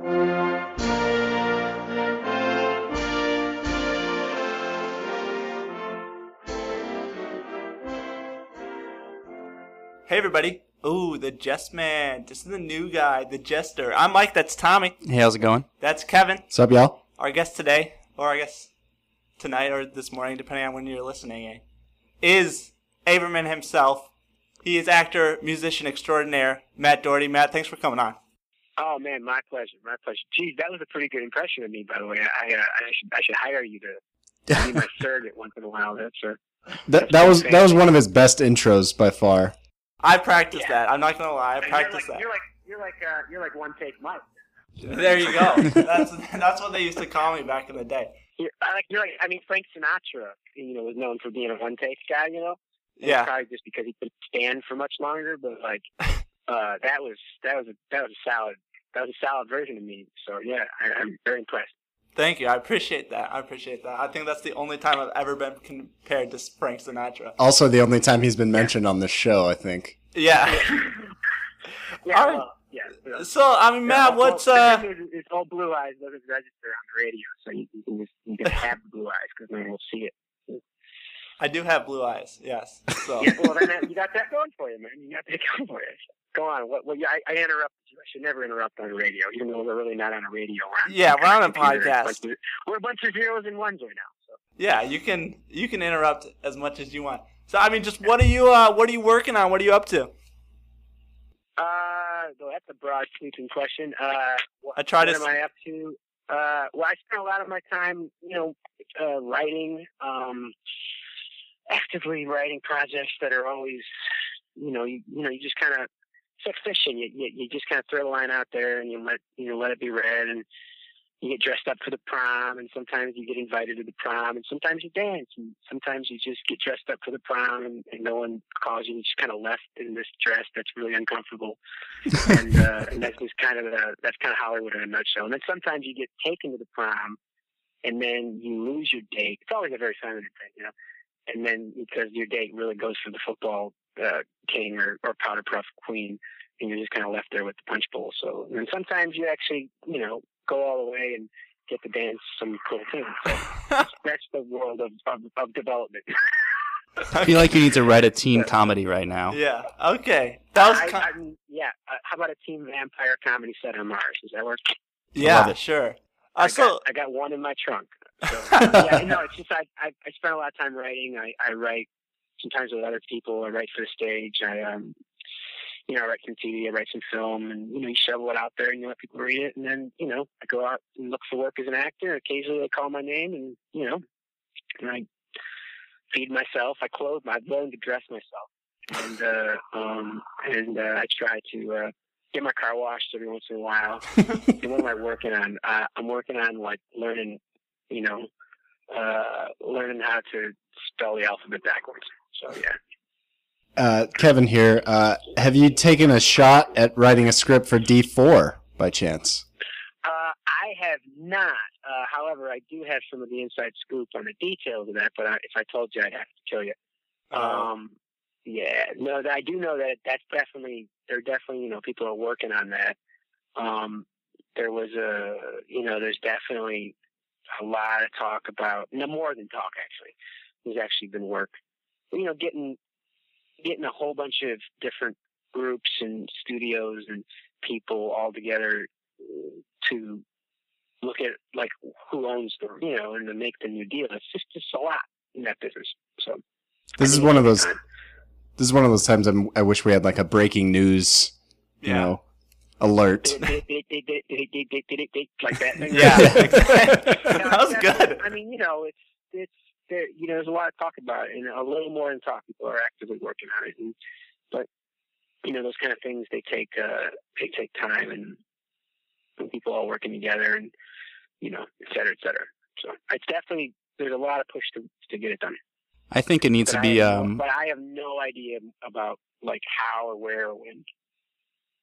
Hey everybody. Ooh, the Jest Man. This is the new guy, the Jester. I'm Mike, that's Tommy. Hey, how's it going? That's Kevin. What's up, y'all? Our guest today, or I guess tonight or this morning, depending on when you're listening, eh, is Averman himself. He is actor, musician extraordinaire, Matt Doherty. Matt, thanks for coming on. Oh man, my pleasure, my pleasure. Geez, that was a pretty good impression of me, by the way. I uh, I should I should hire you to be my surrogate once in a while. That's uh, That, that was that was one of his best intros by far. I practiced Yeah. that. I'm not gonna lie, I you're like practiced that. you're like you're like uh, you're like one take Mike. There you go. That's that's what they used to call me back in the day. You're, like you're like I mean Frank Sinatra, you know, was known for being a one take guy, you know. And Yeah. Probably just because he couldn't stand for much longer, but like uh, that was that was a that was a solid that was a solid version of me. So yeah, I, I'm very impressed. Thank you. I appreciate that. I appreciate that. I think that's the only time I've ever been compared to Frank Sinatra. Also, the only time he's been mentioned on this show, I think. Yeah. Yeah, All right. well, yeah. yeah. So I mean, Matt, well, what's the uh? good news is It's all blue eyes doesn't register on the radio, so you, you can just you can have the blue eyes because no one will see it. I do have blue eyes. Yes. So Yeah, well then that, you got that going for you, man. You got that going for you. Go on. What? Well, yeah, I, I interrupted you. I should never interrupt on radio, even though we're really not on a radio. We're on Yeah, we're on a podcast. Of- We're a bunch of zeros and ones right now. So. yeah, you can you can interrupt as much as you want. So I mean, just what are you uh what are you working on? What are you up to? Uh, well, that's a broad, sweeping question. Uh, what, I try what to am I up to? Uh, well, I spend a lot of my time, you know, uh, writing, um, actively writing projects that are always, you know, you, you know, you just kind of, it's like fishing. You, you, you just kind of throw the line out there and you let, you know, let it be read and you get dressed up for the prom and sometimes you get invited to the prom and sometimes you dance and sometimes you just get dressed up for the prom and, and no one calls you. And You just kind of left in this dress that's really uncomfortable and, uh, and that's just kind of the, that's kind of Hollywood in a nutshell. And then sometimes you get taken to the prom, and then you lose your date. It's always a very feminine thing, you know. And then because your date really goes for the football uh, king or, or powder puff queen, and you're just kind of left there with the punch bowl. So, and then sometimes you actually, you know, go all the way and get to dance some cool tunes. So that's the world of, of, of development. I feel like you need to write a teen comedy right now. yeah. Okay. That was I, I mean, yeah. Uh, how about a team vampire comedy set on Mars? Does that work? yeah, sure. I Uh, so got, I got one in my trunk. So, yeah, no, it's just I, I I spend a lot of time writing. I, I write sometimes with other people. I write for the stage. I um you know I write some TV. I write some film, and you know you shovel it out there and you let people read it, and then you know I go out and look for work as an actor. Occasionally they call my name, and you know and I feed myself. I clothe. I learn to dress myself, and uh, um and uh, I try to. uh Get my car washed every once in a while. And what am I working on? Uh, I'm working on like learning, you know, uh, learning how to spell the alphabet backwards. So yeah. Uh, Kevin here. Uh, have you taken a shot at writing a script for D4 by chance? Uh, I have not. Uh, however, I do have some of the inside scoop on the details of that. But I, if I told you, I'd have to kill you. uh, Um, yeah, no, I do know that that's definitely there. are Definitely, you know, people are working on that. Um, there was a, you know, there's definitely a lot of talk about, no more than talk actually. There's actually been work, you know, getting getting a whole bunch of different groups and studios and people all together to look at like who owns the, you know, and to make the new deal. It's just just a lot in that business. So This is one of those. This is one of those times I'm, I wish we had like a breaking news, you Yeah. know, alert. like that. Yeah, exactly. That was good. I mean, you know, it's it's there. You know, there's a lot of talk about it, and a little more than talk. People are actively working on it, and, but you know, those kind of things they take uh, they take time, and and people all working together, and you know, et cetera, et cetera. So it's definitely there's a lot of push to to get it done. I think it needs But to be. no- Um, but I have no idea about like how or where or when,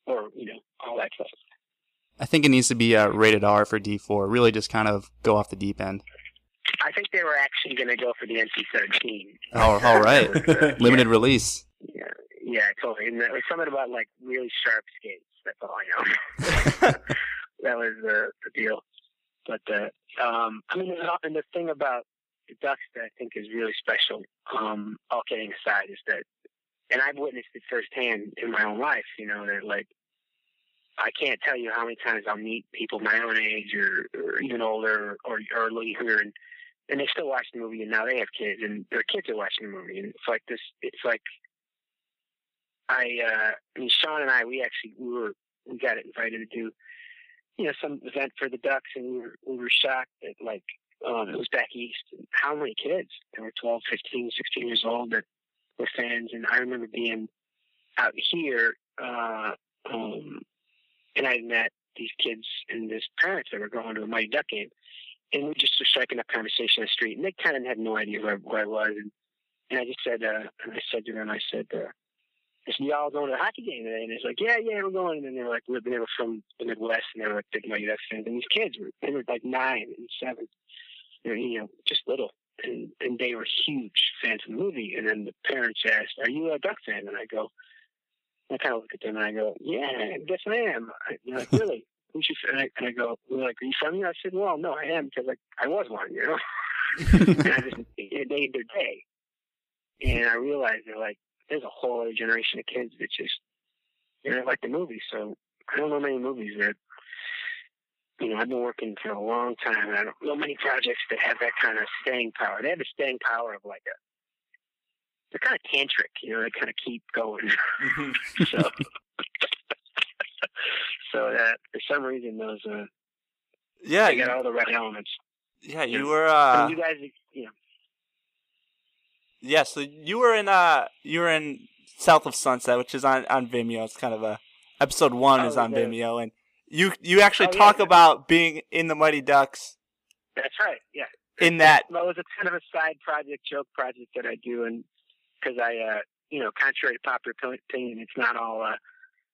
or you know, all that stuff. I think it needs to be uh, rated R for D4. Really, just kind of go off the deep end. I think they were actually going to go for the NC-13. Oh, all right. Limited release. Yeah, yeah, totally. And there was something about like really sharp skates. That's all I know. that was the, the deal. But uh, um, I mean, and the thing about The ducks that I think is really special, um, all kidding aside, is that, and I've witnessed it firsthand in my own life. You know, that like I can't tell you how many times I'll meet people my own age or, or even older or or a younger, and and they still watch the movie, and now they have kids, and their kids are watching the movie, and it's like this. It's like I, uh, I mean, Sean and I, we actually we were we got invited to do, you know, some event for the Ducks, and we were we were shocked that like um, it was back east, how many kids? They were 12, 15, 16 years old that were fans, and I remember being out here, uh, um, and I met these kids and these parents that were going to a Mighty Duck game, and we just were striking up conversation on the street, and they kind of had no idea where, where I was, and, and I just said, uh, and I said to them, I said. Uh, I said, y'all going to a hockey game today? And it's like, yeah, yeah, we're going. And then they were like, they were from the Midwest, and they were like big Mighty Ducks fans. And these kids were, they were like nine and seven, They're, you know, just little. And and they were huge fans of the movie. And then the parents asked, "Are you a Duck fan?" And I go, I kind of look at them and I go, "Yeah, I guess I am." I, they're like, "Really?" Who's your fan? And I go, "They're like, are you from here?" I said, "Well, no, I am because like I was one, you know." and I just it made their day. And I realized they're like, there's a whole other generation of kids that just you know like the movie. So I don't know many movies that you know I've been working for a long time, and I don't know many projects that have that kind of staying power. They have the staying power of like a they're kind of tantric, you know. They kind of keep going. so so that for some reason those uh yeah, they got all the right elements. yeah, you were. I Uh, mean, you guys, you know, yeah, so you were in. Uh, you were in South of Sunset, which is on on Vimeo. It's kind of a episode one Oh, is on. Vimeo, and you you actually Oh, yeah. talk about being in the Mighty Ducks that's right. Yeah. in that. Well, it was a kind of a side project, joke project that I do, and because I, uh, you know, contrary to popular opinion, it's not all, uh,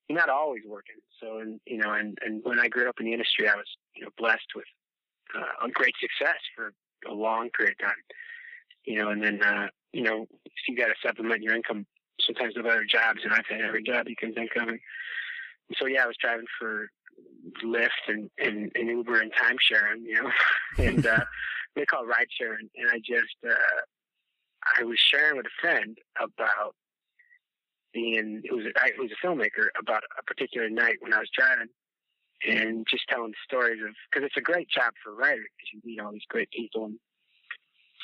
you're not always working. So, and you know, and and when I grew up in the industry, I was, you know, blessed with uh, a great success for a long period of time. You know, and then, uh, you know, if you got to supplement your income sometimes with other jobs, and I've had every job you can think of. And so, yeah, I was driving for Lyft and, and, and Uber and time sharing, you know, and uh, they call it ride sharing. And I just, uh, I was sharing with a friend about being, it was, I it was a filmmaker about a particular night when I was driving and just telling stories of, because it's a great job for a writer because you meet all these great people and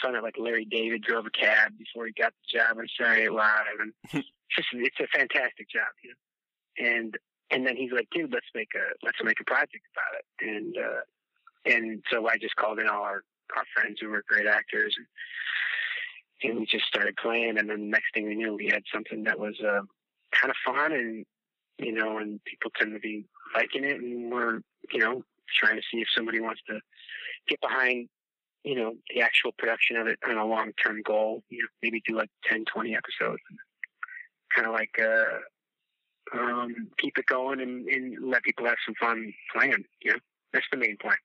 found out like Larry David drove a cab before he got the job on Saturday Night Live and it's just, it's a fantastic job, you know, and, and then he's like, dude, let's make a, let's make a project about it. And, uh, and so I just called in all our, our friends who were great actors and, and we just started playing and then the next thing we knew we had something that was uh, kind of fun and you know and people tend to be liking it and we're you know trying to see if somebody wants to get behind you know the actual production of it on a long term goal you know maybe do like 10 20 episodes kind of like uh um keep it going and, and let people have some fun playing you know that's the main point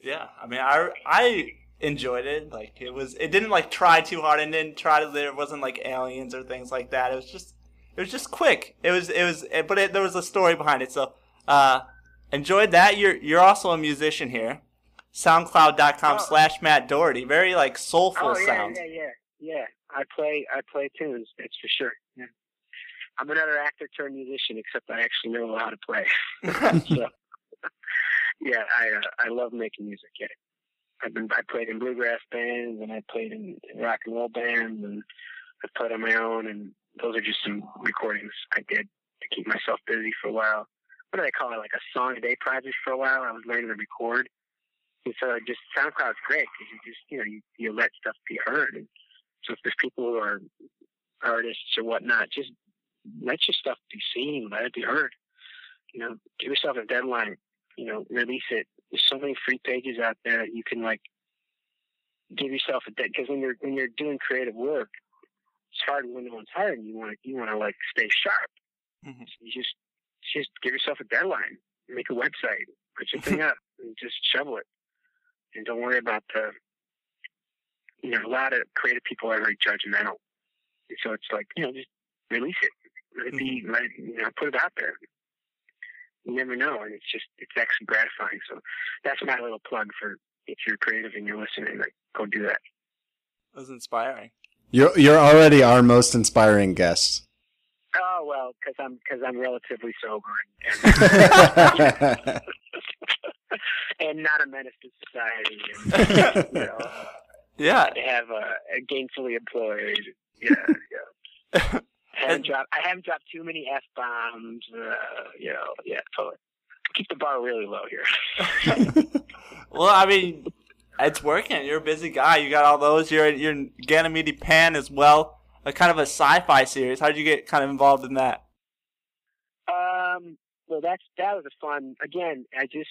Yeah, I mean, I I enjoyed it. Like it was, it didn't like try too hard and didn't try to. There wasn't like aliens or things like that. It was just, it was just quick. It was, it was, but it, there was a story behind it. So, uh, enjoyed that. You're you're also a musician here. SoundCloud.com Oh. slash Matt Doherty. Very like soulful oh yeah, sound. yeah, yeah, yeah. I play I play tunes. That's for sure. Yeah. I'm another actor turned musician, except I actually know how to play. so, yeah, I uh, I love making music. Yeah, I've been I played in bluegrass bands and I played in, rock and roll bands and I've played on my own and those are just some recordings I did to keep myself busy for a while. What do they call it? Like a song a day project for a while. I was learning to record. And so I just SoundCloud's great because you just you know you, you let stuff be heard. And so if there's people who are artists or whatnot, just let your stuff be seen, let it be heard. You know, give yourself a deadline you know, release it. There's so many free pages out there that you can like give yourself a dead because when you're when you're doing creative work, it's hard when no one's hiring. You want to you want to like stay sharp. Mhm. So you just just give yourself a deadline. Make a website, put your thing up, and just shovel it. And don't worry about the. You know, a lot of creative people are very judgmental, and so it's like you know, just release it. Let it be. Mm-hmm. Let it, you know, put it out there. You never know, and it's just it's actually gratifying. So that's my little plug for if you're creative and you're listening, like go do that. That was inspiring. You're you're already our most inspiring guest. Oh well, because I'm because I'm relatively sober and, and, and not a menace to society. And, you know, Yeah. I have a, a gainfully employed. Yeah, yeah. I haven't dropped. I haven't dropped too many f bombs. Uh, you know, yeah, totally. Keep the bar really low here. Well, I mean, it's working. You're a busy guy. You got all those. You're you're Ganymede Pan as well. A kind of a sci-fi series. How did you get kind of involved in that? Um, well, that's that was a fun. Again, I just,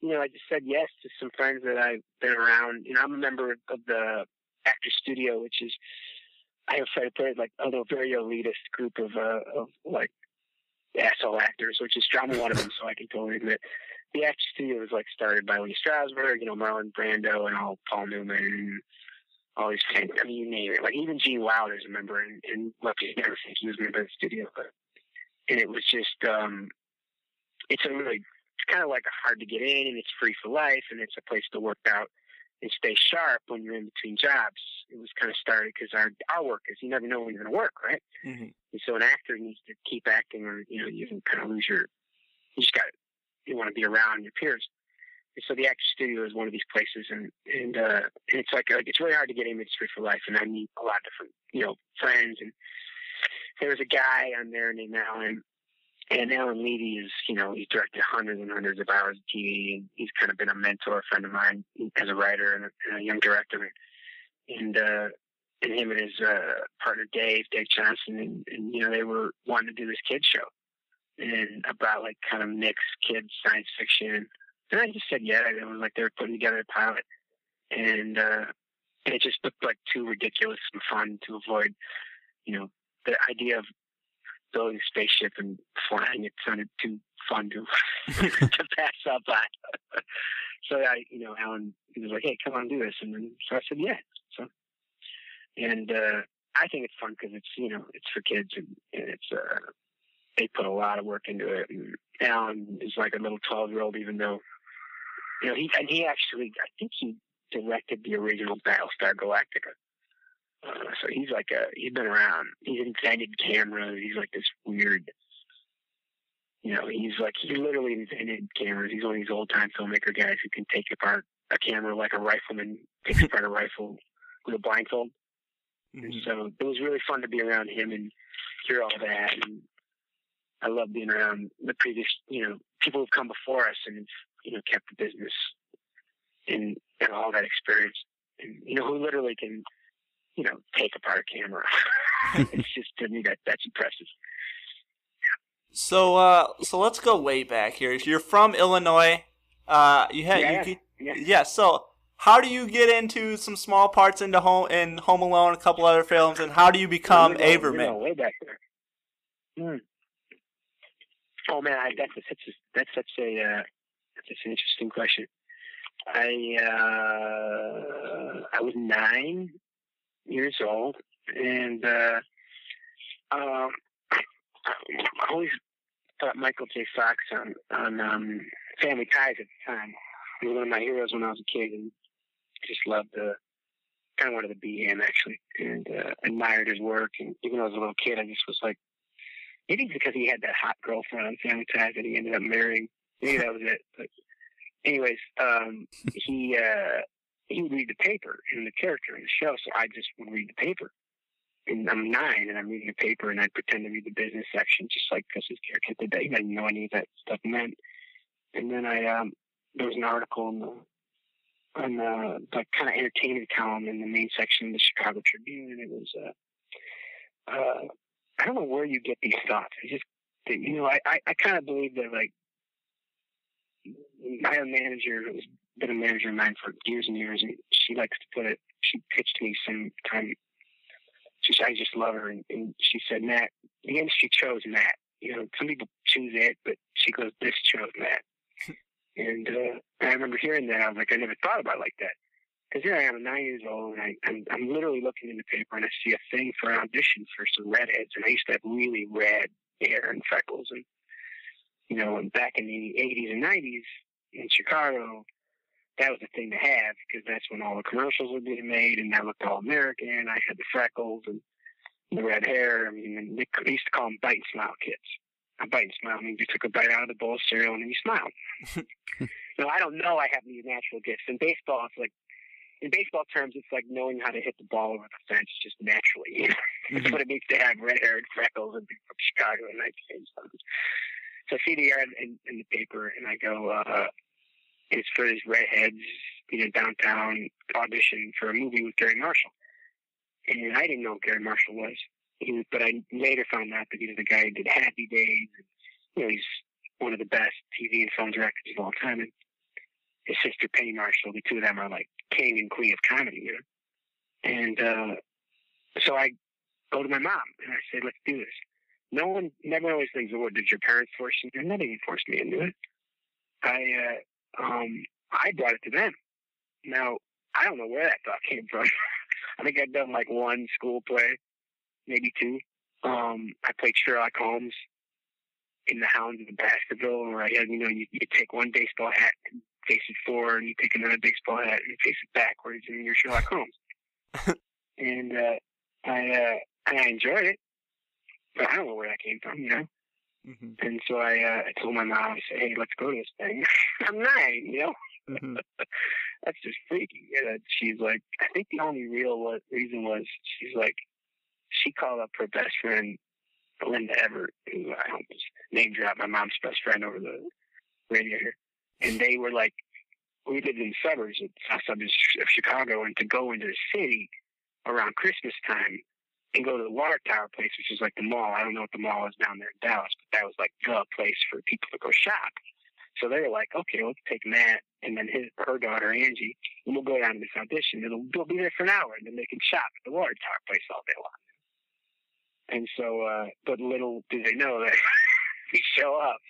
you know, I just said yes to some friends that I've been around. You know, I'm a member of the Actor Studio, which is I have tried to put like a little very elitist group of uh, of like asshole actors, which is drama one of them. So I can totally admit the Actor Studio was like started by Lee Strasberg, you know, Marlon Brando, and all Paul Newman. And, all these things. I mean, you name it. Like even Gene Wilder's a member, and, and look, you never think he was a member of the studio, but and it was just um it's a really it's kind of like a hard to get in and it's free for life and it's a place to work out and stay sharp when you're in between jobs. It was kind of started because our our work is you never know when you're going to work right? Mhm. and so an actor needs to keep acting or you know you can kind of lose your you just got you want to be around your peers. And so the actor studio is one of these places and and uh and it's like, like it's really hard to get in it's free for life and i meet a lot of different you know friends and there was a guy on there named Alan, and Alan Levi is, you know, he's directed hundreds and hundreds of hours of TV, and he's kind of been a mentor, a friend of mine as a writer and a, and a young director. And uh, and him and his uh, partner Dave, Dave Johnson, and, and you know, they were wanting to do this kids show, and about like kind of mixed kids science fiction. And I just said yeah. It was like they were putting together a pilot, and uh, and it just looked like too ridiculous and fun to avoid, you know, the idea of building a spaceship and flying it sounded too fun to to pass up on. so I, you know, Alan he was like, "Hey, come on, do this," and then so I said, "Yeah." So, and uh, I think it's fun because it's you know it's for kids and, and it's uh, they put a lot of work into it. And Alan is like a little twelve year old, even though you know he and he actually I think he directed the original Battlestar Galactica. Uh, so he's like a he's been around. He's invented cameras. He's like this weird. You know, he's like he literally invented cameras. He's one of these old time filmmaker guys who can take apart a camera like a rifleman takes apart a rifle with a blindfold. Mhm. so it was really fun to be around him and hear all that. And I love being around the previous, you know, people who've come before us and you know, kept the business and, and all that experience. And, you know, who literally can, you know, take apart a camera. it's just, to me, that that's impressive. So, uh, so let's go way back here. If you're from Illinois. Uh, you had Yeah, you yeah, yeah. So, how do you get into some small parts into home in Home Alone, a couple other films, and how do you become going- we're Averman? way back there. Hmm. Oh man, I, that's a, such a that's such a uh, that's such an interesting question. I uh, I was nine years old, and uh, um, I always thought Michael J. Fox on on um, Family Ties at the time. He was one of my heroes when I was a kid, and just loved the kind of wanted to be him actually, and uh, admired his work. And even though I was a little kid, I just was like, maybe because he had that hot girlfriend on Family Ties that he ended up marrying. Maybe that was it. But anyways, um, he uh, he would read the paper and the character in the show, so I just would read the paper. And I'm nine, and I'm reading the paper, and I'd pretend to read the business section, just like because his character did that. He didn't know any of that stuff meant. And then I um, there was an article in the on the, the kind of entertainment column in the main section of the Chicago Tribune, and it was uh, uh, I don't know where you get these thoughts. I just you know I I, I kind of believe that like I had a manager who's been a manager of mine for years and years, and she likes to put it. She pitched me some time. She, said, I just love her, and, and she said, "Matt, the industry chose Matt. You know, some people choose it, but she goes, this chose Matt." and uh, I remember hearing that. I was like, I never thought about it like that. Because here I am, nine years old, and I, I'm, I'm literally looking in the paper, and I see a thing for an audition for some redheads, and I used to have really red hair and freckles, and you know, and back in the 80s and 90s in Chicago, that was the thing to have because that's when all the commercials were being made, and I looked all American. I had the freckles and the red hair. I mean, and they used to call them bite and smile kids. A bite and smile means you took a bite out of the bowl of cereal and then you smiled. no, I don't know. I have these natural gifts. In baseball, it's like in baseball terms, it's like knowing how to hit the ball over the fence just naturally. You know? That's Mhm. what it means to have red hair and freckles and be from Chicago in 1987. So I see the ad in, in the paper, and I go, uh, for these redheads, you know, downtown audition for a movie with Gary Marshall. And I didn't know who Gary Marshall was. Was, but I later found out that he was the guy who did Happy Days. And, you know, he's one of the best TV and film directors of all time. And his sister Penny Marshall, the two of them are like king and queen of comedy, you know. And uh, so I go to my mom and I say, let's do this. No one never always thinks, "What did your parents force you?" it? Nobody forced me into it. I uh, um, I brought it to them. Now I don't know where that thought came from. I think I'd done like one school play, maybe two. Um, I played Sherlock Holmes in the Hounds of the Baskerville, where I had you know you, you take one baseball hat and face it forward, and you take another baseball hat and face it backwards, and you're Sherlock Holmes. and uh, I uh, and I enjoyed it, but I don't know where that came from, you know. Mhm. And so I, uh, I told my mom, I said, "Hey, let's go to this thing." I'm nine, you know. Mhm. That's just freaky. And she's like, I think the only real wa- reason was she's like, she called up her best friend, Linda Everett, who I don't just name drop my mom's best friend over the radio here, and they were like, we lived in suburbs, the south suburbs of Chicago, and to go into the city around Christmas time and go to the water tower place, which is like the mall. I don't know what the mall is down there in Dallas, but that was like the place for people to go shop. So they were like, okay, let's take Matt and then his her daughter Angie, and we'll go down to this audition. It'll we'll be there for an hour, and then they can shop at the water tower place all day long. And so, uh, but little do they know that we show up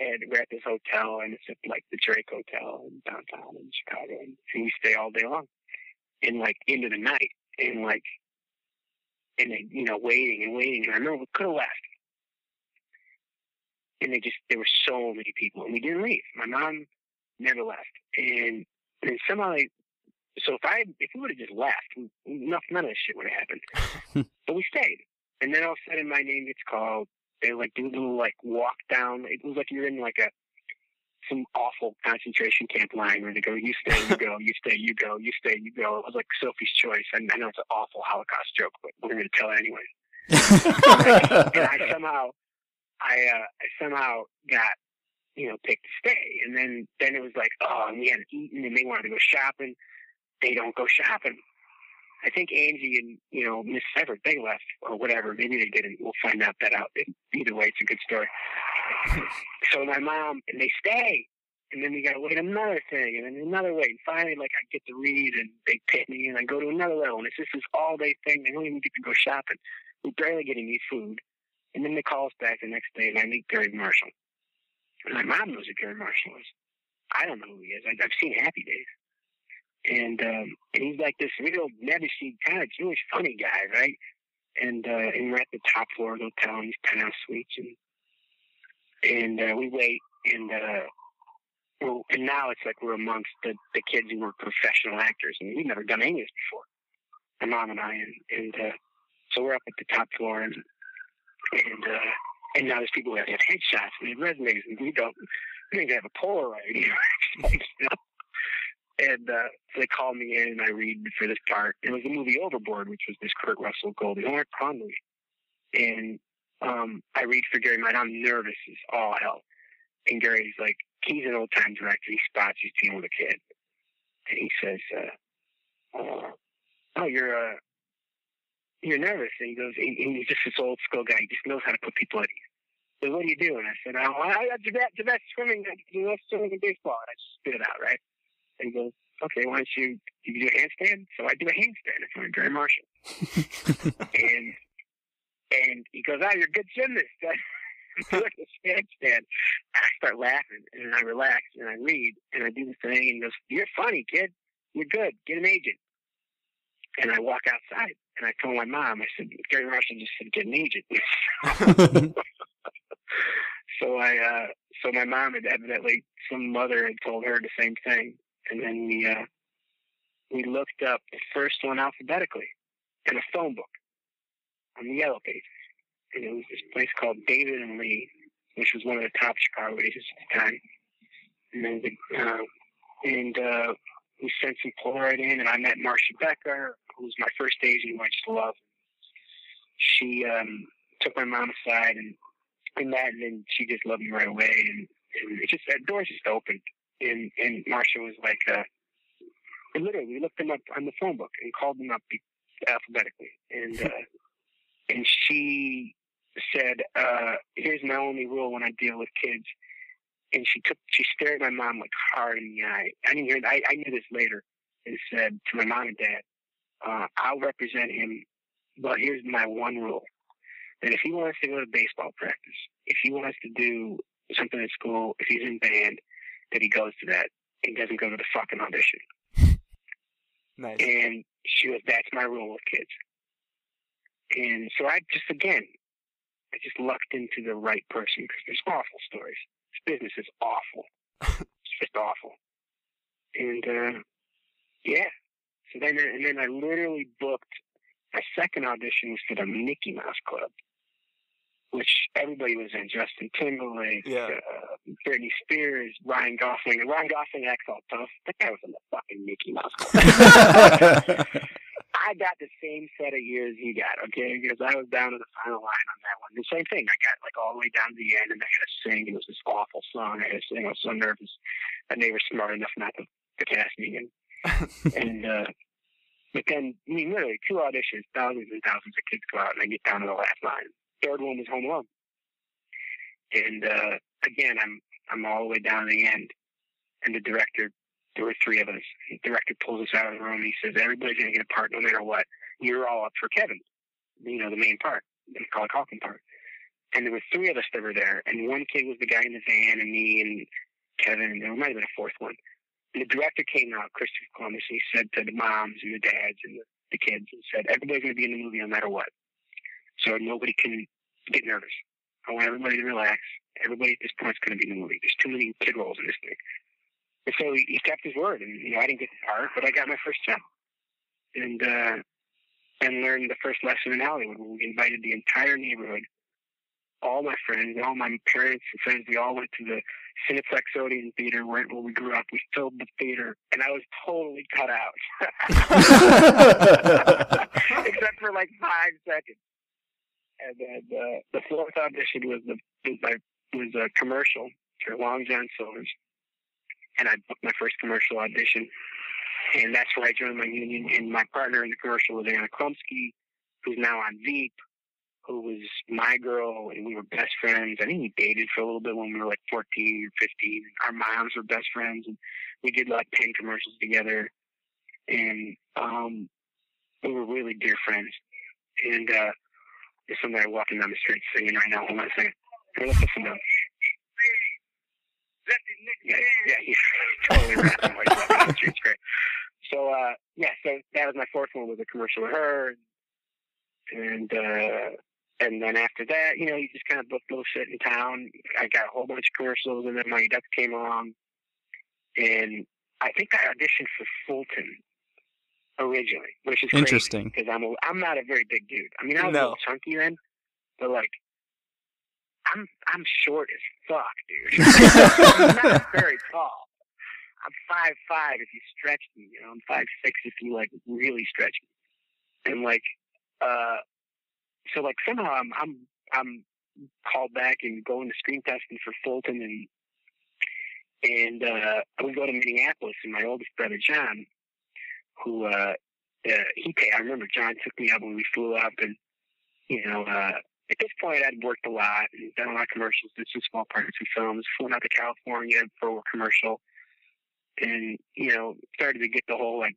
and we're at this hotel, and it's at like the Drake Hotel in downtown in Chicago, and, and we stay all day long, and like into the night, and like, and they, you know, waiting and waiting. And I remember we could have left, and they just there were so many people, and we didn't leave. My mom never left, and and somehow they. So if I if we would have just left, none, none of this shit would have happened. but we stayed, and then all of a sudden my name gets called. They like do a little like walk down. It was like you're in like a some awful concentration camp line where they go, you stay, you go, you stay, you go, you stay, you go. It was like Sophie's Choice. I, I know it's an awful Holocaust joke, but we're going to tell it anyway. and I somehow, I, uh, I somehow got, you know, picked to stay. And then, then it was like, oh, and we hadn't eaten and they wanted to go shopping. They don't go shopping. I think Angie and, you know, Miss Everett, they left or whatever. Maybe they didn't. We'll find out that out. Either way, it's a good story. so my mom, and they stay. And then we got to wait another thing, and then another wait. And finally, like, I get to read, and they pit me, and I go to another level. And it's just this all day thing. They don't even get to go shopping. We barely get any food. And then they call us back the next day, and I meet Gary Marshall. And my mom knows who Gary Marshall is. I don't know who he is. I've seen Happy Days. And um, he's like this real nebbishy kind of Jewish funny guy, right? And uh, and we're at the top floor of the hotel these penthouse suites, and and uh, we wait, and uh, well, and now it's like we're amongst the the kids who were professional actors, and we've never done any of this before. My mom and I, and and uh, so we're up at the top floor, and and uh, and now there's people who have headshots and resumes, and we don't. We don't even have a Polaroid. you know? And uh, they called me in, and I read for this part. It was the movie Overboard, which was this Kurt Russell Goldie Hawn movie. And um, I read for Gary Might. I'm nervous as all hell. And Gary's like, he's an old time director. He spots he's dealing with a kid, and he says, uh, "Oh, you're uh, you're nervous." And he goes, and he's just this old school guy. He just knows how to put people at ease. So what do you do? And I said, oh, I got Javette, Javette swimming, Javette swimming and baseball. And I just spit it out, right? And he goes, okay, why don't you, you do a handstand? So I do a handstand in front of Gary Marshall. and and he goes, oh, you're a good gymnast. Doing this handstand. I start laughing and I relax and I read and I do the thing and he goes, you're funny, kid. You're good. Get an agent. And I walk outside and I told my mom, I said, Gary Marshall just said, get an agent. so I, uh, so my mom had evidently, some mother had told her the same thing. And then we, uh, we looked up the first one alphabetically in a phone book on the yellow pages. And it was this place called David and Lee, which was one of the top Chicago agents at the time. And then, the, uh, and, uh, we sent some Polaroid in, and I met Marcia Becker, who was my first agent, who I just love. She um, took my mom aside and and that, and then she just loved me right away, and, and it just that doors just opened, and and Marcia was like, uh, literally, we looked them up on the phone book and called them up alphabetically, and uh, and she said, uh, "Here's my only rule when I deal with kids." And she took, she stared my mom like hard in the eye. I didn't hear, I, I knew this later, and said to my mom and dad, uh, "I'll represent him, but here's my one rule: that if he wants to go to baseball practice, if he wants to do something at school, if he's in band, that he goes to that and doesn't go to the fucking audition." Nice. And she goes, "That's my rule with kids." And so I just again, I just lucked into the right person because there's awful stories. This business is awful. it's just awful. And uh, yeah, so then and then I literally booked my second audition was for the Mickey Mouse Club, which everybody was in. Justin Timberlake, Yeah. uh, Britney Spears, Ryan Gosling. And Ryan Gosling acts all tough. That guy was in the fucking Mickey Mouse Club. I got the same set of years he got, okay? Because I was down to the final line on that one. The same thing. I got like all the way down to the end and I had to sing. It was this awful song. I had to sing. I was so nervous. And they were smart enough not to, to cast me. And, and, uh, but then, I mean, literally two auditions, thousands and thousands of kids go out and I get down to the last line. Third one was Home Alone. And, uh, again, I'm, I'm all the way down to the end. And the director there were three of us. The director pulls us out of the room. He says, "Everybody's going to get a part, no matter what. You're all up for Kevin, you know, the main part, the Macaulay Culkin part." And there were three of us that were there, and one kid was the guy in the van, and me and Kevin, and there might have been a fourth one. And the director came out, Christopher Columbus, and he said to the moms and the dads and the, the kids, and said, "Everybody's going to be in the movie no matter what, so nobody can get nervous. I want everybody to relax. Everybody at this point is going to be in the movie. There's too many kid roles in this thing." And so he, he kept his word, and you know I didn't get the part, but I got my first job, and uh, and learned the first lesson in Hollywood. Where we invited the entire neighborhood, all my friends, all my parents and friends. We all went to the Cineplex Odeon Theater where, where we grew up. We filled the theater, and I was totally cut out, except for like five seconds. And then uh, the fourth audition was the was, my, was a commercial for Long John Silver's and I booked my first commercial audition. And that's where I joined my union. And my partner in the commercial was Anna Chlumsky, who's now on Veep, who was my girl, and we were best friends. I think we dated for a little bit when we were like 14 or 15. Our moms were best friends, and we did like 10 commercials together. And um, we were really dear friends. And uh, there's some guy walking down the street singing right now. On a second. Here, let's listen to him. Yeah, yeah, he's totally rapping like. It's, it's great. So, uh, yeah, so that was my fourth one was a commercial with her, and uh, and then after that, you know, you just kind of booked little shit in town. I got a whole bunch of commercials, and then my duck came along, and I think I auditioned for Fulton originally, which is Interesting. because I'm a, I'm not a very big dude. I mean, I was a little chunky then, but like. I'm I'm short as fuck, dude. I'm not very tall. I'm five five if you stretch me, you know, I'm five six if you like really stretch me. And like uh so like somehow I'm I'm I'm called back and going to screen testing for Fulton and and uh I would go to Minneapolis and my oldest brother John, who uh, uh he paid. I remember John took me up when we flew up and you know, uh at this point, I'd worked a lot and done a lot of commercials, did some small parts in films, flew out to California for a commercial, and you know, started to get the whole like,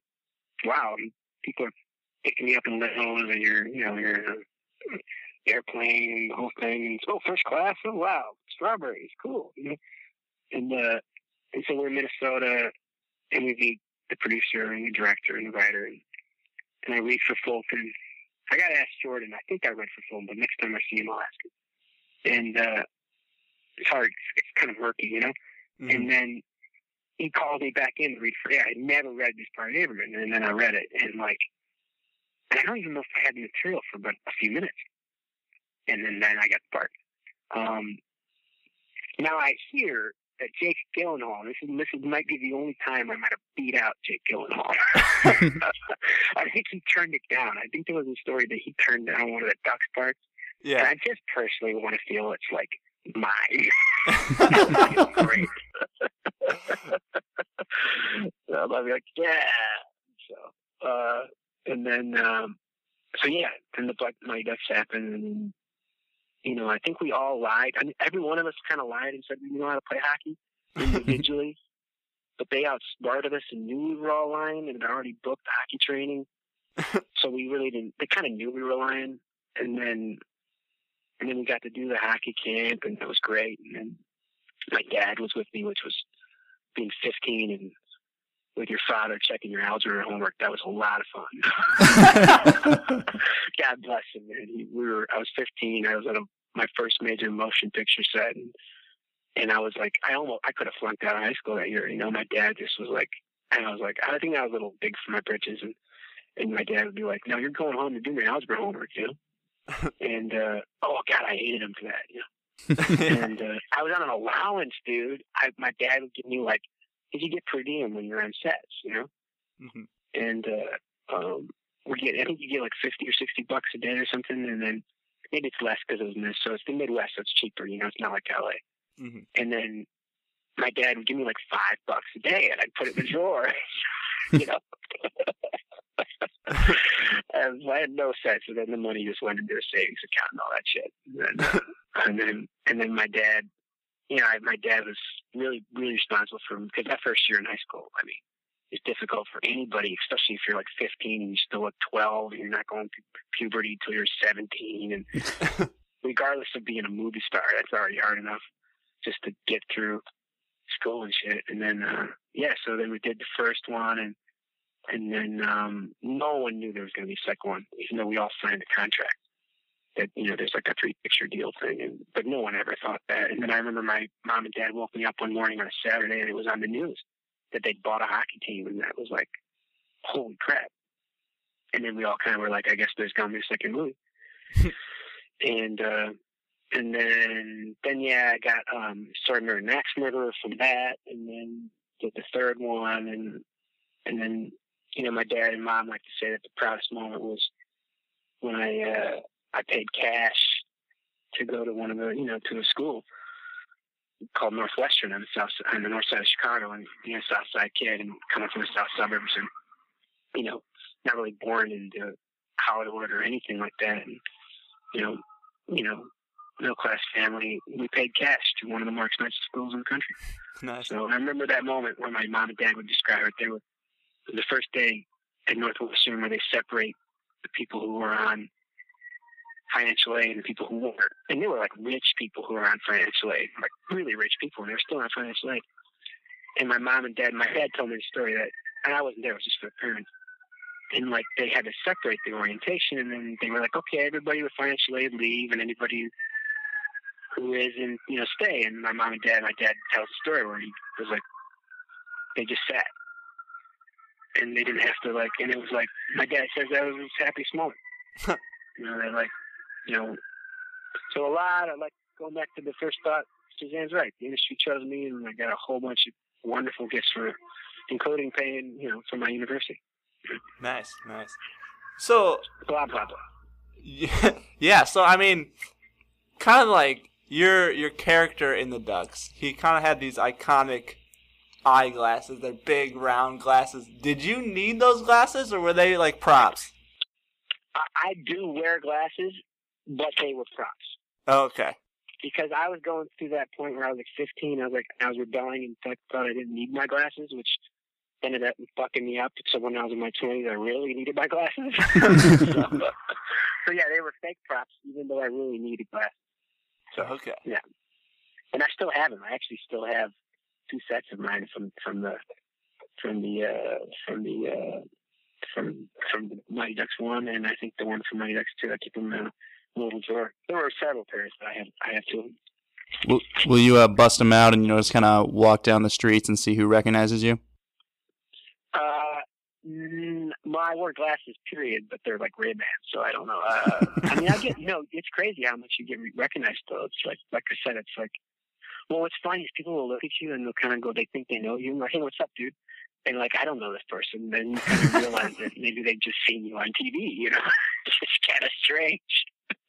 wow, people are picking me up in limos, and you're, you know, you're an airplane, the whole thing, and oh, first class, oh wow, strawberries, cool, you know, and uh, and so we're in Minnesota, and we meet the producer and the director and the writer, and, and I read for Fulton I got to ask Jordan. I think I read for film, but next time I see him, I'll ask him. And uh, it's hard. It's, kind of murky, you know. Mm-hmm. And then he called me back in to read for. Yeah, I never read this part of Averman, and then I read it, and like, I don't even know if I had the material for but a few minutes. And then then I got the part. Um, now I hear Jake Gyllenhaal. This is this is, might be the only time I might have beat out Jake Gyllenhaal. I think he turned it down. I think there was a story that he turned down one of the Ducks parts. Yeah. And I just personally want to feel it's like mine. great. so I'll be like, yeah. So, uh, and then, um, so yeah, then the Black Mighty Ducks happened, and you know, I think we all lied. I mean, every one of us kind of lied and said we know how to play hockey individually, but they outsmarted us and knew we were all lying and had already booked hockey training. so we really didn't. They kind of knew we were lying, and then and then we got to do the hockey camp, and that was great. And then my dad was with me, which was being 15 and with your father checking your algebra homework. That was a lot of fun. God bless him, man. He, we were. I was 15. I was at a, my first major motion picture set, and and I was like, I almost, I could have flunked out of high school that year. You know, my dad just was like, and I was like, I think I was a little big for my britches, and and my dad would be like, No, you're going home to do your algebra homework, you know. and uh, oh God, I hated him for that, you know. and uh, I was on an allowance, dude. I my dad would give me like you get per diem when you're on sets, you know. Mm-hmm. And uh, um, we get, I think you get like fifty or sixty bucks a day or something, and then maybe it's less because it was Minnesota. So it's the Midwest, so it's cheaper. You know, it's not like LA. Mm-hmm. And then my dad would give me like five bucks a day, and I'd put it in the drawer. you know. and I had no sense, and then the money just went into a savings account and all that shit. And then, and then, and then my dad you know, I, my dad was really, really responsible for because that first year in high school, I mean, it's difficult for anybody, especially if you're like 15 and you still look 12 and you're not going through puberty till you're 17. And regardless of being a movie star, that's already hard enough just to get through school and shit. And then, uh, yeah, so then we did the first one and, and then, um, no one knew there was going to be a second one, even though we all signed the contract that you know there's like a three picture deal thing, and but no one ever thought that. And then I remember my mom and dad woke me up one morning on a Saturday, and it was on the news that they'd bought a hockey team, and that was like, holy crap! And then we all kind of were like, I guess there's gonna be a second movie. and uh, and then then yeah, I got um Extraordinary Max Murderer from that, and then did the third one, and and then you know my dad and mom like to say that the proudest moment was when I uh, I paid cash to go to one of the, you know, to a school called Northwestern on the south on the north side of Chicago, and being a South Side kid and coming from the south suburbs, and you know, not really born into Hollywood or anything like that, and you know, you know, middle class family. We paid cash to one of the more expensive schools in the country. Nice. So I remember that moment where my mom and dad would describe it. They were the first day at Northwestern where they separate the people who were on financial aid and people who weren't. And they were like rich people who were on financial aid, like really rich people, and they were still on financial aid. And my mom and dad, my dad told me the story that, and I wasn't there, it was just for the parents. And like they had to separate the orientation, and then they were like, okay, everybody with financial aid leave, and anybody who isn't, you know, stay. And my mom and dad, my dad tells a story where he was like, they just sat. And they didn't have to like, and it was like, my dad says that was his happiest moment. you know, they're like, you know, so a lot of like going back to the first thought, Suzanne's right. The industry chose me, and I got a whole bunch of wonderful gifts for it, including paying, you know, for my university. Nice, nice. So blah blah blah. Yeah, yeah. So I mean, kind of like your your character in the Ducks. He kind of had these iconic eyeglasses. They're big, round glasses. Did you need those glasses, or were they like props? I do wear glasses, but they were props Oh, okay. because I was going through that point where I was like 15. I was like, I was rebelling and th- thought I didn't need my glasses, which ended up fucking me up. So when I was in my 20s, I really needed my glasses. so, so yeah, they were fake props, even though I really needed glasses. So Okay. Yeah, and I still have them. I actually still have two sets of mine from from the from the uh, from the uh, from from the Mighty Ducks one, and I think the one from Mighty Ducks two. I keep them in a little drawer. There were several pairs, but I have I have two. Will, will you uh, bust them out and you know just kind of walk down the streets and see who recognizes you? Uh, mm, well, I wear glasses, period, but they're like Ray Ban, so I don't know. Uh, I mean, I get you know, it's crazy how much you get recognized though. It's like like I said, it's like. Well, what's funny is people will look at you and they'll kind of go, they think they know you, and like, hey, what's up, dude? And like, I don't know this person. Then you kind of realize that maybe they've just seen you on TV. You know, it's kind of strange.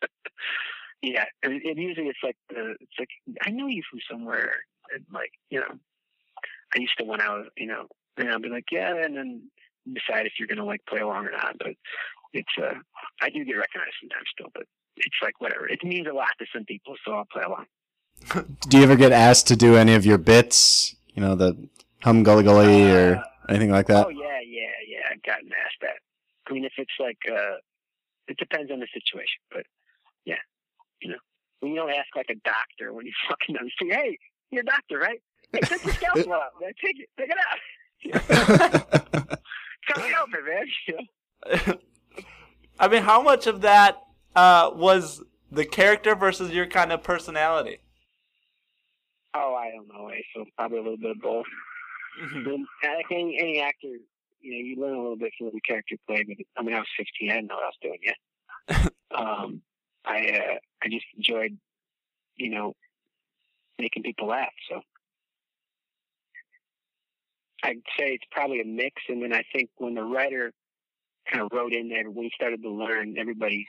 yeah, and, and usually it's like the, it's like I know you from somewhere, and like you know, I used to when I was, you know, and I'll be like, yeah, and then decide if you're gonna like play along or not. But it's, uh, I do get recognized sometimes still, but it's like whatever. It means a lot to some people, so I'll play along. Do you ever get asked to do any of your bits? You know, the hum gully gully or anything like that? Oh yeah, yeah, yeah. I've gotten asked that. I mean, if it's like, uh, it depends on the situation, but yeah, you know, when you don't ask like a doctor when you fucking on the street, hey, you're a doctor, right? Hey, take the scalpel out, man. Take it, take it out. Come help me, man. You know? I mean, how much of that uh, was the character versus your kind of personality? Oh, I don't know. eh, So probably a little bit of both. Mhm. Then, I think any, any actor, you know, you learn a little bit from the character play. But I mean, I was 16. I didn't know what I was doing yet. um, I uh, I just enjoyed, you know, making people laugh. So I'd say it's probably a mix. And then I think when the writer kind of wrote in there, he started to learn, everybody,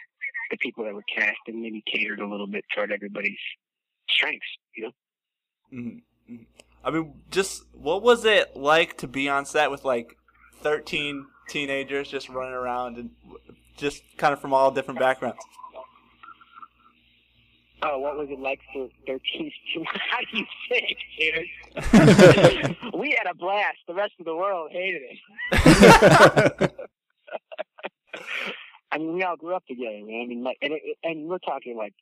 the people that were cast, and maybe catered a little bit toward everybody's strengths. You know. Mhm. Mhm. I mean, just what was it like to be on set with like 13 teenagers just running around and just kind of from all different backgrounds? Oh, what was it like for 13? How do you think, dude? we had a blast. The rest of the world hated it. I mean, we all grew up together, man. I mean, like, and, it, and we're talking like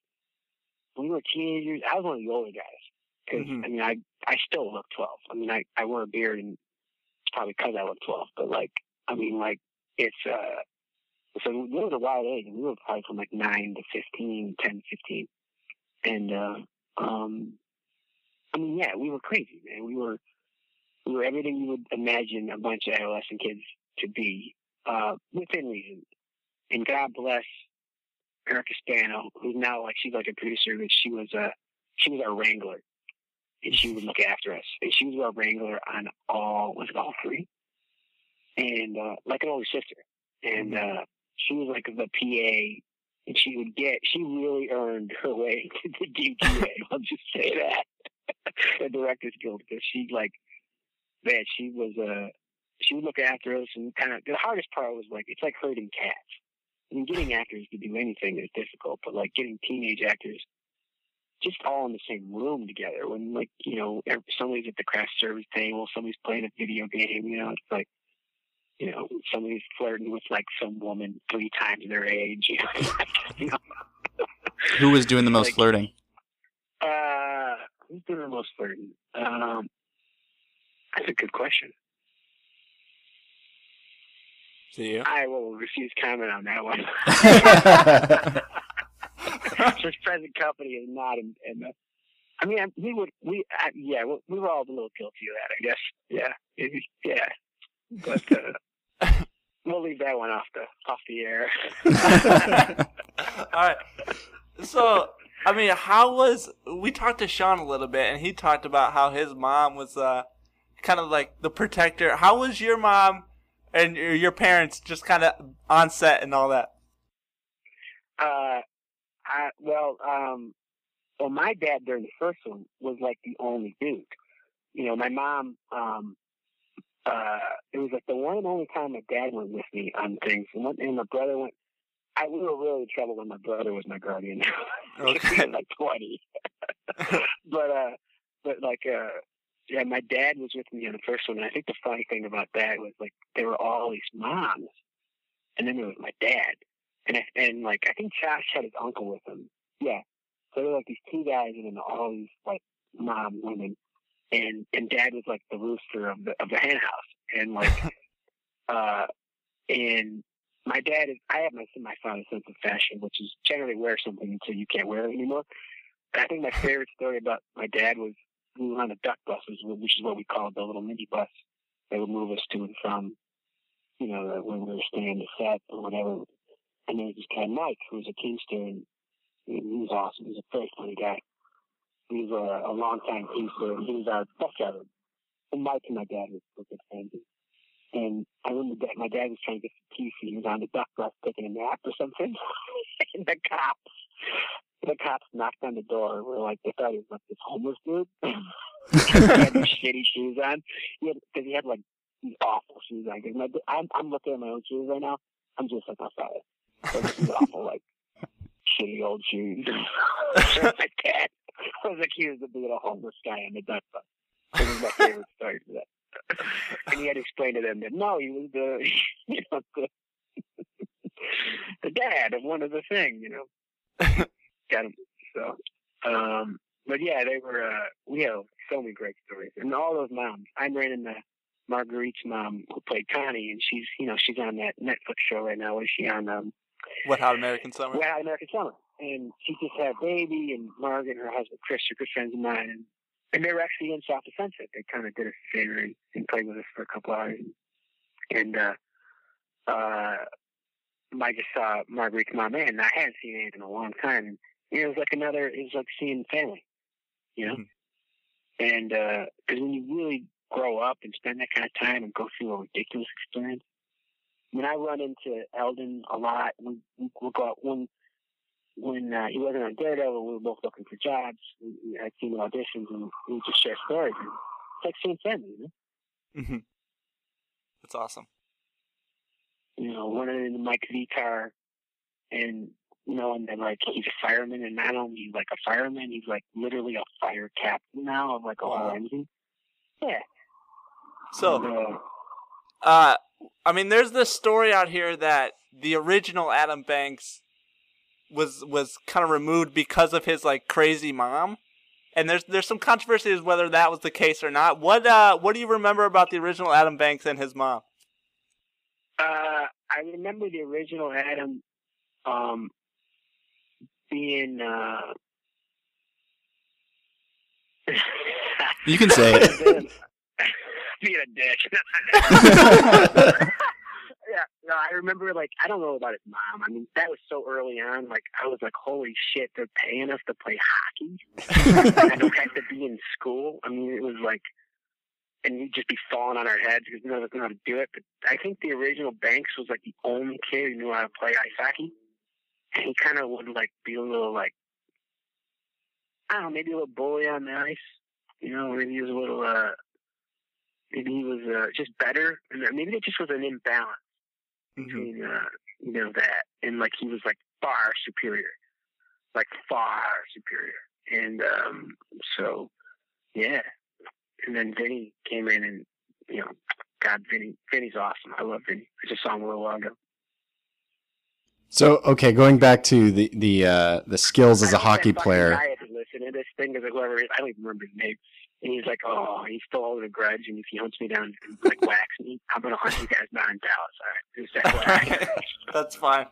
when we were teenagers. I was one of the older guys because Mhm. I mean, I I still look 12. I mean, I I wore a beard and it's probably because I was 12. But like, I mean, like it's uh. So we was a wide age, we were probably from like nine to 15, 10 to 15. And uh, um, I mean, yeah, we were crazy, man. We were we were everything you would imagine a bunch of adolescent kids to be, uh, within reason. And God bless Erica Spano, who's now like she's like a producer, but she was a, she was our wrangler, and she would look after us. And she was our wrangler on all was it all three, and uh, like an older sister. And uh, she was like the PA and she would get she really earned her way to the DGA. I'll just say that the Directors Guild because she like man she was uh she would look after us and kind of the hardest part was like it's like herding cats. I mean, getting actors to do anything is difficult, but like getting teenage actors just all in the same room together when like you know somebody's at the craft service table, somebody's playing a video game, you know, it's like you know, somebody's flirting with like some woman three times their age. You know? Who was doing the most Like- flirting? uh, who's doing the most flirting? Um, that's a good question. See you? I will refuse comment on that one. This present company is not in, in the. I mean, we would, we, I, yeah, we, we were all a little guilty of that, I guess. Yeah, It- yeah. But uh, we'll leave that one off the off the air. All right. So, I mean, how was we talked to Sean a little bit, and he talked about how his mom was uh, kind of like the protector. How was your mom and your your parents just kind of on set and all that? Uh, I, well, um, well, my dad during the first one was like the only dude. You know, my mom, um, uh, it was like the one and only time my dad went with me on things. And, when, and my brother went, I we were really in trouble when my brother was my guardian. Okay. Like twenty. but uh, but like uh, yeah, my dad was with me on the first one. And I think the funny thing about that was like there were all these moms, and then there was my dad, and I, and like I think Josh had his uncle with him. Yeah, so there were like these two guys, and then all these like mom women, and and dad was like the rooster of the of the hen house, and like uh, and my dad is I have my my father's sense of fashion, which is generally wear something until you can't wear it anymore. But I think my favorite story about my dad was we were on the duck buses, which is what we called the little mini bus. They would move us to and from, you know, when we were staying the set or whatever. And there was this guy Mike, who was a teamster, and he was awesome. He was a very funny guy. He was a, a long time teamster, and he was our bus driver. And Mike and my dad were were good friends. And I remember that my dad was trying to get some teeth. and He was on the duck bus taking a nap or something. and the cops, the cops knocked on the door. and We're like, they thought he was like this homeless dude. he had these shitty shoes on. He had, cause he had like these awful shoes on. my, I'm, I'm looking at my own shoes right now. I'm just like my Those these awful, like, shitty old shoes. my dad was accused of being a homeless guy in the bus. It was my favorite story for that. and he had explained to them that no, he was the you know the, the dad of one of the thing, you know. Got him. So um but yeah, they were uh we have so many great stories. And all those moms. I'm running the Marguerite's mom who played Connie and she's you know, she's on that Netflix show right now. Is she on um Wet Hot American Summer. Wet Hot American Summer. And she just had a baby, and Margaret and her husband Chris are good friends of mine. And, and they were actually in South Sunset. They kind of did us a favor and, and played with us for a couple hours. And uh, uh, I just saw Marguerite's mom, and I hadn't seen Anne in a long time. And it was like another, it was like seeing family, you know? Mhm. And because when you really grow up and spend that kind of time and go through a ridiculous experience, I mean, I run into Elden a lot. We, we, we'll go out when when uh, he wasn't on Daredevil. We were both looking for jobs. We, we had seen auditions and we just share stories. And it's like seeing family, you know. hmm That's awesome. You know, running into Mike Vitar, and you know, and then like he's a fireman, and not only like a fireman, he's like literally a fire captain now of like a whole Wow. engine. Yeah. So, And, uh, uh, I mean, there's this story out here that the original Adam Banks was was kind of removed because of his like crazy mom, and there's there's some controversy as whether that was the case or not. What uh what do you remember about the original Adam Banks and his mom? Uh, I remember the original Adam um, being. Uh, You can say it. being a dick. yeah, no, I remember like I don't know about his mom. I mean, that was so early on. Like I was like, holy shit, they're paying us to play hockey. I don't have to be in school. I mean, it was like, and we'd just be falling on our heads because none of us knew how to do it. But I think the original Banks was like the only kid who knew how to play ice hockey. And he kind of would like be a little like, I don't know, maybe a little bully on the ice. You know, maybe he was a little, uh, maybe he was uh, just better. And maybe there just was an imbalance between, uh, you know, that and like he was like far superior, like far superior. And um, so, yeah. And then Vinny came in and, you know, God, Vinny, Vinny's awesome. I love Vinny. I just saw him a little while ago. So okay, going back to the the uh, the skills as a hockey think that fucking player. guy had to listen to this thing because whoever it is, I don't even remember his name. And he's like, oh, he's still holding a grudge, and if he hunts me down and like whacks me, I'm gonna hunt you guys down in Dallas. All right, Just FYI. That's fine.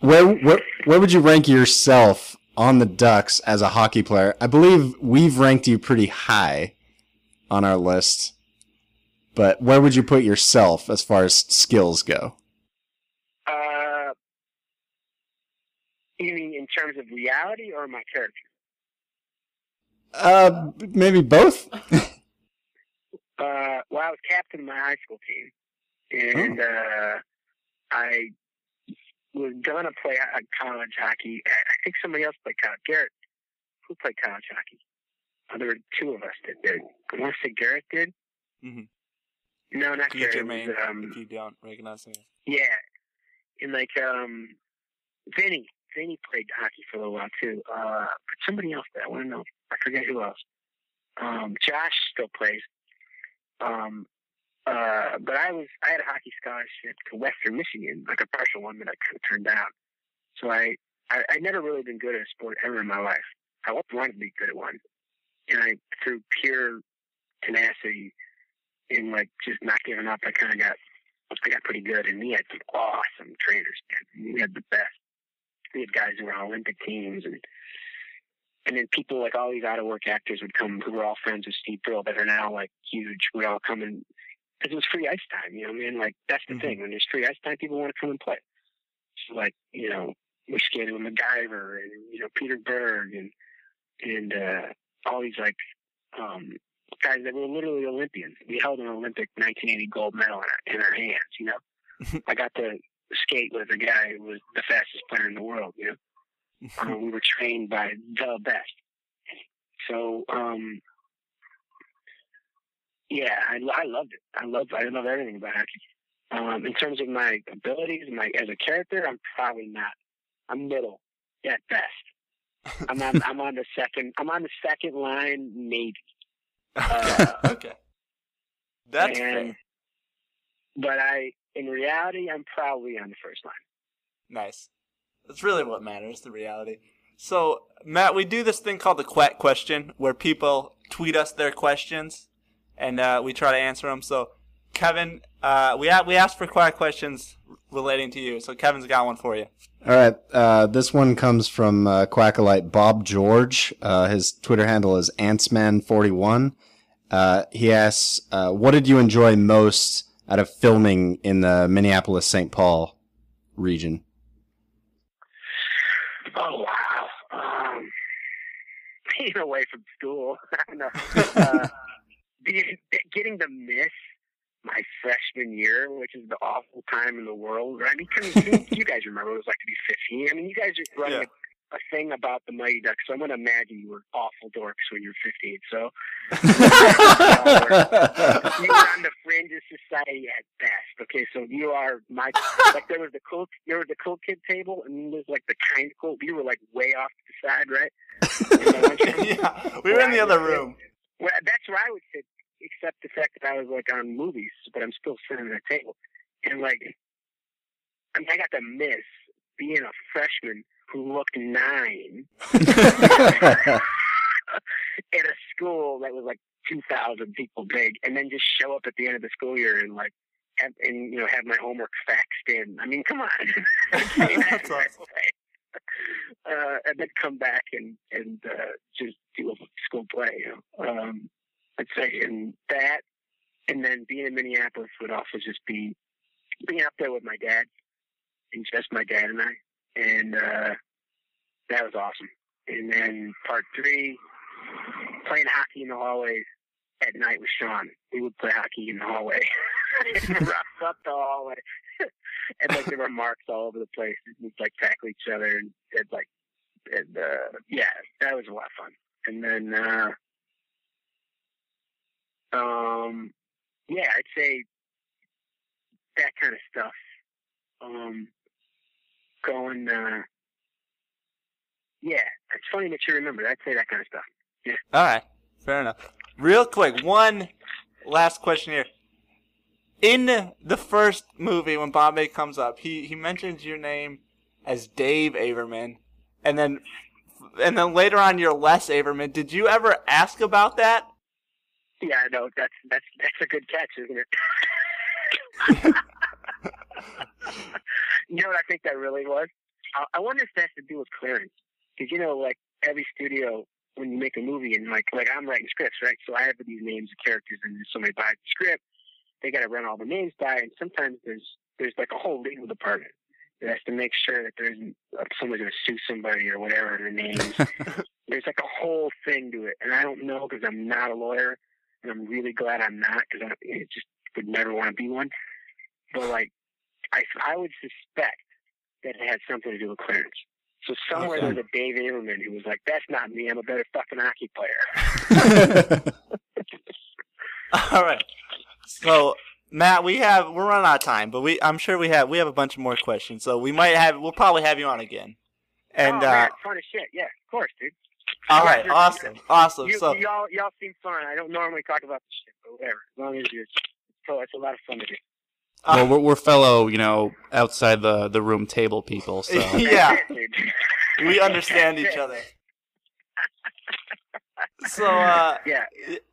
Where, where where would you rank yourself on the Ducks as a hockey player? I believe we've ranked you pretty high on our list, but where would you put yourself as far as skills go? Uh, you mean in terms of reality or my character? Uh, maybe both. Uh, well, I was captain of my high school team, and uh, I was gonna play uh, college hockey. I think somebody else played college. Garrett, who played college hockey? Uh, there were two of us that did. I want to say Garrett did. Mm-hmm. No, not Can you Garrett. Germaine, It um, if you don't recognize him. yeah, and like um, Vinny, Vinny played hockey for a little while too. Uh, but somebody else that I want to know. I forget who else. Um, Josh still plays. Um, uh, but I was I had a hockey scholarship to Western Michigan, like a partial one that I kind of turned down. So I, I I never really been good at a sport ever in my life. I always wanted to be good at one, and I through pure tenacity and like just not giving up, I kind of got I got pretty good. And we had some awesome trainers. Man. We had the best. We had guys who were on Olympic teams and and then people like all these out of work actors would come who were all friends with Steve Brill that are now like huge. Would all come and because it was free ice time. You know, what I mean, like that's the Mhm. thing. When there's free ice time, people want to come and play. So like you know, we skated with MacGyver and you know Peter Berg and and uh, all these like um, guys that were literally Olympians. We held an Olympic 1980 gold medal in our, in our hands. You know, I got to skate with a guy who was the fastest player in the world. You know um, we were trained by the best. So, um, yeah, I, I loved it. I love I love everything about hockey. Um, in terms of my abilities, my as a character, I'm probably not. I'm middle at best. I'm on I'm on the second I'm on the second line, maybe. Uh, okay. That's and- fair. But I, in reality, I'm probably on the first line. Nice. That's really what matters, the reality. So, Matt, we do this thing called the Quack question, where people tweet us their questions, and uh, we try to answer them. So, Kevin, uh, we a- we asked for Quack questions relating to you. So, Kevin's got one for you. All right. Uh, this one comes from uh, Quackalite Bob George. Uh, his Twitter handle is Antsman41. Uh, he asks, uh, "What did you enjoy most out of filming in the Minneapolis St. Paul region?" Oh wow! Um, being away from school, I. Uh, being, getting to miss my freshman year, which is the awful time in the world. I mean, can you, you guys remember what it was like to be 15? I mean, you guys are running Yeah. A, thing about the Mighty Ducks, so I'm going to imagine you were awful dorks when you were 15. So uh, you were on the fringe of society at best. Okay, so you are my like there was the cool there was the cool kid table, and then there's like the kind of cool. You were like way off to the side, right? In the lunchroom. yeah, we were in the other room. Well, that's where I would sit, except the fact that I was like on movies, but I'm still sitting at a table. And like, I mean, I got to miss being a freshman who looked nine at a school that was like 2,000 people big, and then just show up at the end of the school year and like, have, and you know, have my homework faxed in. I mean, come on. That's awesome. uh, and then come back and and uh, just do a school play. You know, um, I'd say and that, and then being in Minneapolis would also just be being up there with my dad, and just my dad and I, and uh, that was awesome. And then part three, playing hockey in the hallways at night with Sean. We would play hockey in the hallway. Roughs up the hallway. and like there were marks all over the place. We'd like tackle each other and, and like and uh yeah, that was a lot of fun. And then uh um yeah, I'd say that kind of stuff. Um going uh yeah, it's funny that you remember. I'd say that kind of stuff. Yeah. All right, fair enough. Real quick, one last question here. In the first movie, when Bombay comes up, he he mentions your name as Dave Averman, and then and then later on, you're Les Averman. Did you ever ask about that? Yeah, I know that's that's that's a good catch, isn't it? you know what I think that really was? I, I wonder if that has to do with clearance, because you know, like every studio, when you make a movie and like like I'm writing scripts, right? So I have these names of characters, and somebody buys the script, they got to run all the names by, and sometimes there's there's like a whole legal department that has to make sure that there's uh, someone's going to sue somebody or whatever the names. there's like a whole thing to it, and I don't know because I'm not a lawyer, and I'm really glad I'm not because I it just would never want to be one. But like, I I would suspect that it had something to do with clearance. So somewhere Okay. there's a Dave Averman who was like, "That's not me. I'm a better fucking hockey player." All right. So Matt, we have we're running out of time, but we I'm sure we have we have a bunch of more questions, so we might have we'll probably have you on again. And oh, uh, man, fun as shit. Yeah, of course, dude. all right, you're- awesome, awesome. You, So y'all, y'all seem fun. I don't normally talk about this shit, but whatever. As long as you're, so it's a lot of fun to do. Well, we're, we're fellow, you know, outside the the room table people. So yeah, That's it, dude. we understand each other. So uh, Yeah.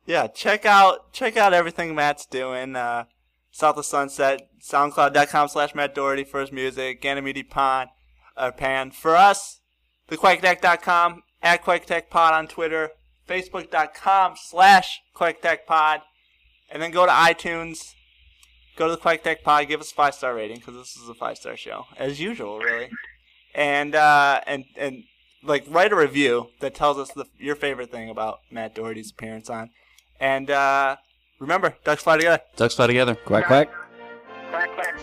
yeah, check out check out everything Matt's doing. Uh, South of Sunset, SoundCloud.com slash Matt Doherty for his music, Ganymede Pond, uh, Pan. For us, theQuakeTech.com, at QuakeTechPod on Twitter, Facebook.com slash QuakeTechPod, and then go to iTunes, go to the Quake Tech Pod, give us a five star rating because this is a five star show as usual, really. And uh, and and like write a review that tells us the, your favorite thing about Matt Doherty's appearance on. And uh, remember, ducks fly together. ducks fly together. Quack quack. Quack, quack.